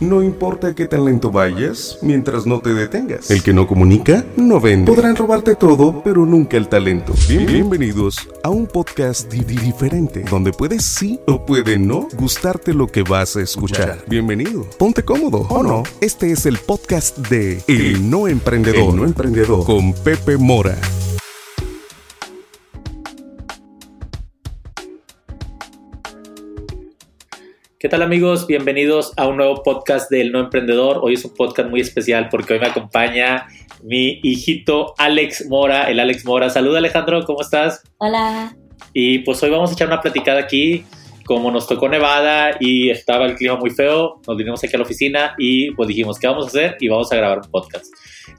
No importa qué tan lento vayas, mientras no te detengas. El que no comunica, no vende. Podrán robarte todo, pero nunca el talento. Bien- bienvenidos a un podcast di- di- diferente, donde puedes sí o puede no gustarte lo que vas a escuchar. Bienvenido. Ponte cómodo, ¿o no? Este es el podcast de El No Emprendedor. El No Emprendedor. Con Pepe Mora. ¿Qué tal amigos? Bienvenidos a un nuevo podcast del No Emprendedor. Hoy es un podcast muy especial porque hoy me acompaña mi hijito Alex Mora, el Alex Mora. Saluda Alejandro, ¿cómo estás? Hola. Y pues hoy vamos a echar una platicada aquí. Como nos tocó Nevada y estaba el clima muy feo, nos vinimos aquí a la oficina y pues dijimos, ¿qué vamos a hacer? Y vamos a grabar un podcast.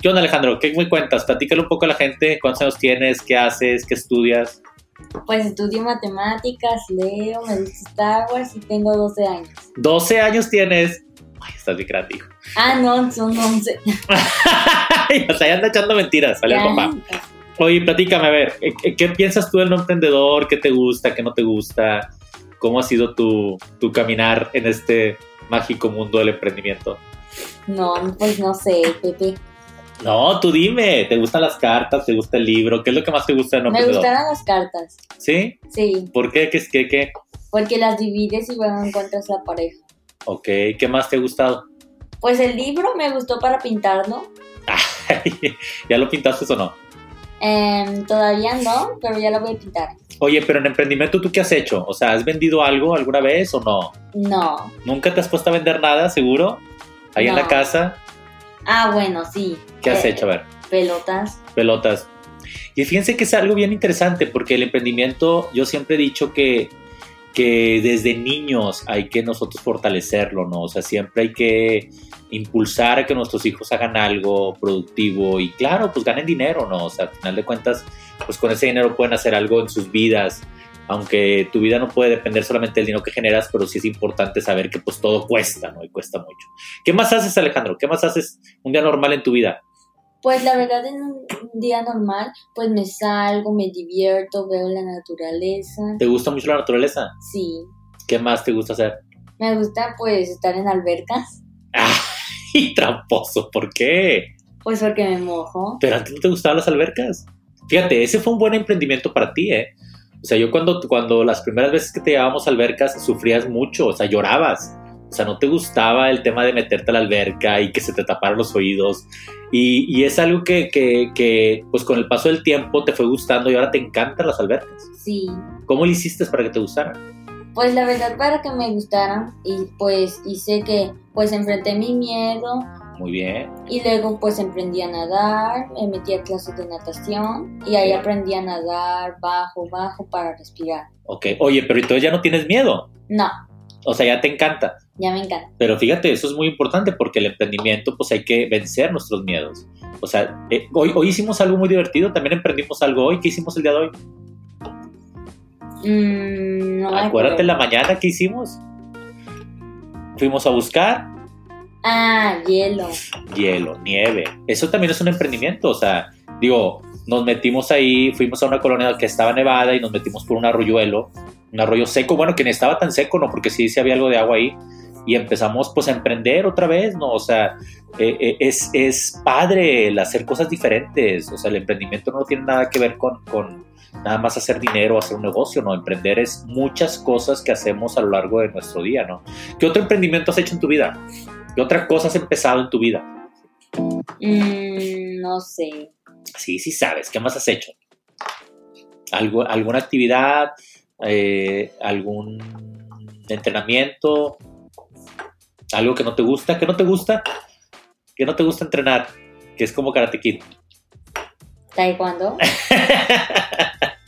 ¿Qué onda Alejandro? ¿Qué me cuentas? Platícale un poco a la gente. ¿Cuántos años tienes? ¿Qué haces? ¿Qué estudias? Pues estudio matemáticas, leo, me gusta Star Wars y tengo 12 años. 12 años tienes. Ay, estás bien creativo. Ah, no, son 11. o sea, ya anda echando mentiras, sale el papá. Oye, platícame, a ver, ¿qué, qué piensas tú del no emprendedor? ¿Qué te gusta? ¿Qué no te gusta? ¿Cómo ha sido tu, tu caminar en este mágico mundo del emprendimiento? No, pues no sé, Pepe. No, tú dime, ¿te gustan las cartas? ¿Te gusta el libro? ¿Qué es lo que más te gusta del no Me gustaron las cartas. ¿Sí? Sí, ¿Por qué? ¿Qué es qué? ¿Qué? porque las divides y luego encuentras la pareja. Ok, ¿qué más te ha gustado? Pues el libro me gustó para pintarlo. ¿Ya lo pintaste o no? Em, todavía no, pero ya lo voy a pintar. Oye, pero en emprendimiento, ¿tú qué has hecho? O sea, ¿has vendido algo alguna vez o no? No. ¿Nunca te has puesto a vender nada, seguro? Ahí en la casa. Ah, bueno, sí. ¿Qué has hecho? A ver. Pelotas. pelotas. Y fíjense que es algo bien interesante porque el emprendimiento, yo siempre he dicho que, que desde niños hay que nosotros fortalecerlo, ¿no? O sea, siempre hay que impulsar a que nuestros hijos hagan algo productivo y claro, pues ganen dinero, ¿no? O sea, al final de cuentas, pues con ese dinero pueden hacer algo en sus vidas. Aunque tu vida no puede depender solamente del dinero que generas, pero sí es importante saber que pues todo cuesta, ¿no? Y cuesta mucho. ¿Qué más haces, Alejandro? ¿Qué más haces un día normal en tu vida? Pues la verdad en un día normal, pues me salgo, me divierto, veo la naturaleza. ¿Te gusta mucho la naturaleza? Sí. ¿Qué más te gusta hacer? Me gusta pues estar en albercas, ¡Ay, tramposo! ¿Por qué? pues porque me mojo. Pero antes no te gustaban las albercas. Fíjate, ese fue un buen emprendimiento para ti, ¿eh? O sea, yo cuando, cuando las primeras veces que te llevábamos albercas sufrías mucho, o sea, llorabas. O sea, no te gustaba el tema de meterte a la alberca y que se te taparan los oídos. Y, y es algo que, que, que, pues con el paso del tiempo te fue gustando y ahora te encantan las albercas. Sí. ¿Cómo le hiciste para que te gustaran? Pues la verdad para que me gustaran y pues hice que pues enfrenté mi miedo Muy bien. y luego pues aprendí a nadar, me metí a clases de natación y ahí aprendí a nadar bajo, bajo para respirar. Ok. Oye, pero entonces ya no tienes miedo. No, O sea, ya te encanta. ya me encanta. Pero fíjate, eso es muy importante porque el emprendimiento, pues hay que vencer nuestros miedos. O sea, eh, hoy, hoy hicimos algo muy divertido, también emprendimos algo hoy. ¿Qué hicimos el día de hoy? Mm, no Acuérdate la mañana que hicimos. Fuimos a buscar Ah, hielo. hielo, nieve. Eso también es un emprendimiento. O sea, digo, nos metimos ahí, fuimos a una colonia que estaba nevada y nos metimos por un arroyuelo, un arroyo seco. Bueno, que ni estaba tan seco, ¿no? Porque sí, sí había algo de agua ahí. Y empezamos pues a emprender otra vez, ¿no? O sea, eh, eh, es, es padre el hacer cosas diferentes. O sea, el emprendimiento no tiene nada que ver con, con nada más hacer dinero hacer un negocio, ¿no? Emprender es muchas cosas que hacemos a lo largo de nuestro día, ¿no? ¿Qué otro emprendimiento has hecho en tu vida? ¿Qué otra cosa has empezado en tu vida? Mm, no sé. Sí, sí sabes. ¿Qué más has hecho? ¿Algo, ¿Alguna actividad? Eh, ¿Algún entrenamiento? ¿Algo que no te gusta? ¿Qué no te gusta? ¿Qué no te gusta entrenar? Que es como Karate Kid. Taekwondo.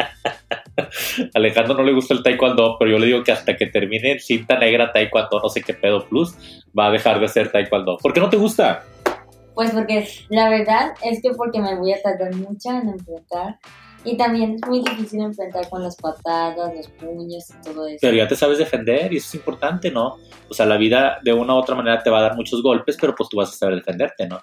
Alejandro no le gusta el taekwondo, pero yo le digo que hasta que termine en cinta negra taekwondo, no sé qué pedo plus, va a dejar de ser taekwondo. ¿Por qué no te gusta? Pues porque la verdad es que porque me voy a tardar mucho en enfrentar. Y también es muy difícil enfrentar con las patadas, los puños y todo eso. Pero ya te sabes defender y eso es importante, ¿no? O sea, la vida de una u otra manera te va a dar muchos golpes, pero pues tú vas a saber defenderte, ¿no?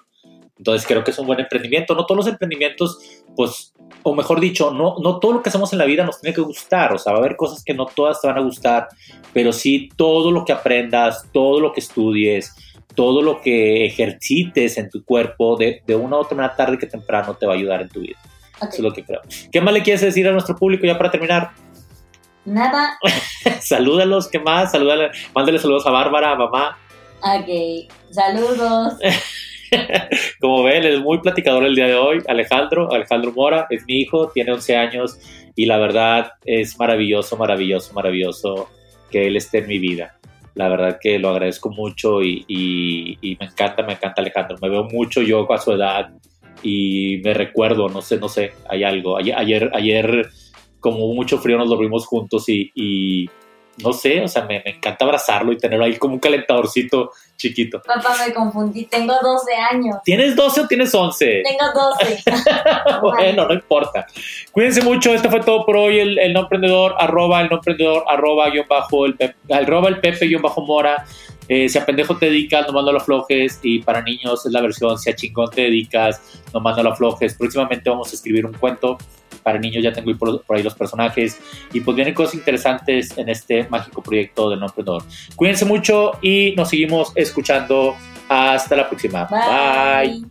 Entonces creo que es un buen emprendimiento. No todos los emprendimientos, pues, o mejor dicho, no, no todo lo que hacemos en la vida nos tiene que gustar. O sea, va a haber cosas que no todas te van a gustar, pero sí todo lo que aprendas, todo lo que estudies, todo lo que ejercites en tu cuerpo de, de una u otra manera tarde que temprano te va a ayudar en tu vida. Eso es lo que creo. ¿Qué más le quieres decir a nuestro público ya para terminar? Nada. Salúdalos, ¿qué más? Salúdale, mándale saludos a Bárbara, a mamá. Ok. Saludos. Como ven, es muy platicador el día de hoy. Alejandro, Alejandro Mora, es mi hijo, tiene 11 años y la verdad es maravilloso, maravilloso, maravilloso que él esté en mi vida. La verdad que lo agradezco mucho y, y- y me encanta, me encanta Alejandro. Me veo mucho yo a su edad y me recuerdo, no sé, no sé, hay algo. Ayer, ayer, como mucho frío, nos dormimos juntos y, y no sé, o sea, me, me encanta abrazarlo y tenerlo ahí como un calentadorcito chiquito. Papá, me confundí. Tengo 12 años. ¿Tienes 12 o tienes 11? Tengo 12. bueno, no importa. Cuídense mucho, esto fue todo por hoy. El, el no emprendedor, arroba el no emprendedor, arroba guion bajo el pepe, arroba el pepe guion bajo mora. Eh, si a pendejo te dedicas, no mando lo aflojes. Y para niños es la versión, si a chingón te dedicas, no mando lo aflojes. Próximamente vamos a escribir un cuento. Para niños ya tengo ahí por, por ahí los personajes. Y pues vienen cosas interesantes en este mágico proyecto del no emprendedor. Cuídense mucho y nos seguimos escuchando. Hasta la próxima. Bye.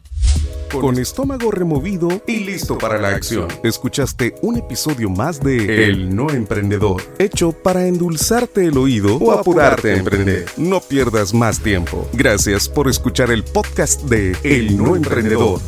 Con estómago removido y listo para la acción. Escuchaste un episodio más de El No Emprendedor, hecho para endulzarte el oído o apurarte a emprender. No pierdas más tiempo. Gracias por escuchar el podcast de El No Emprendedor.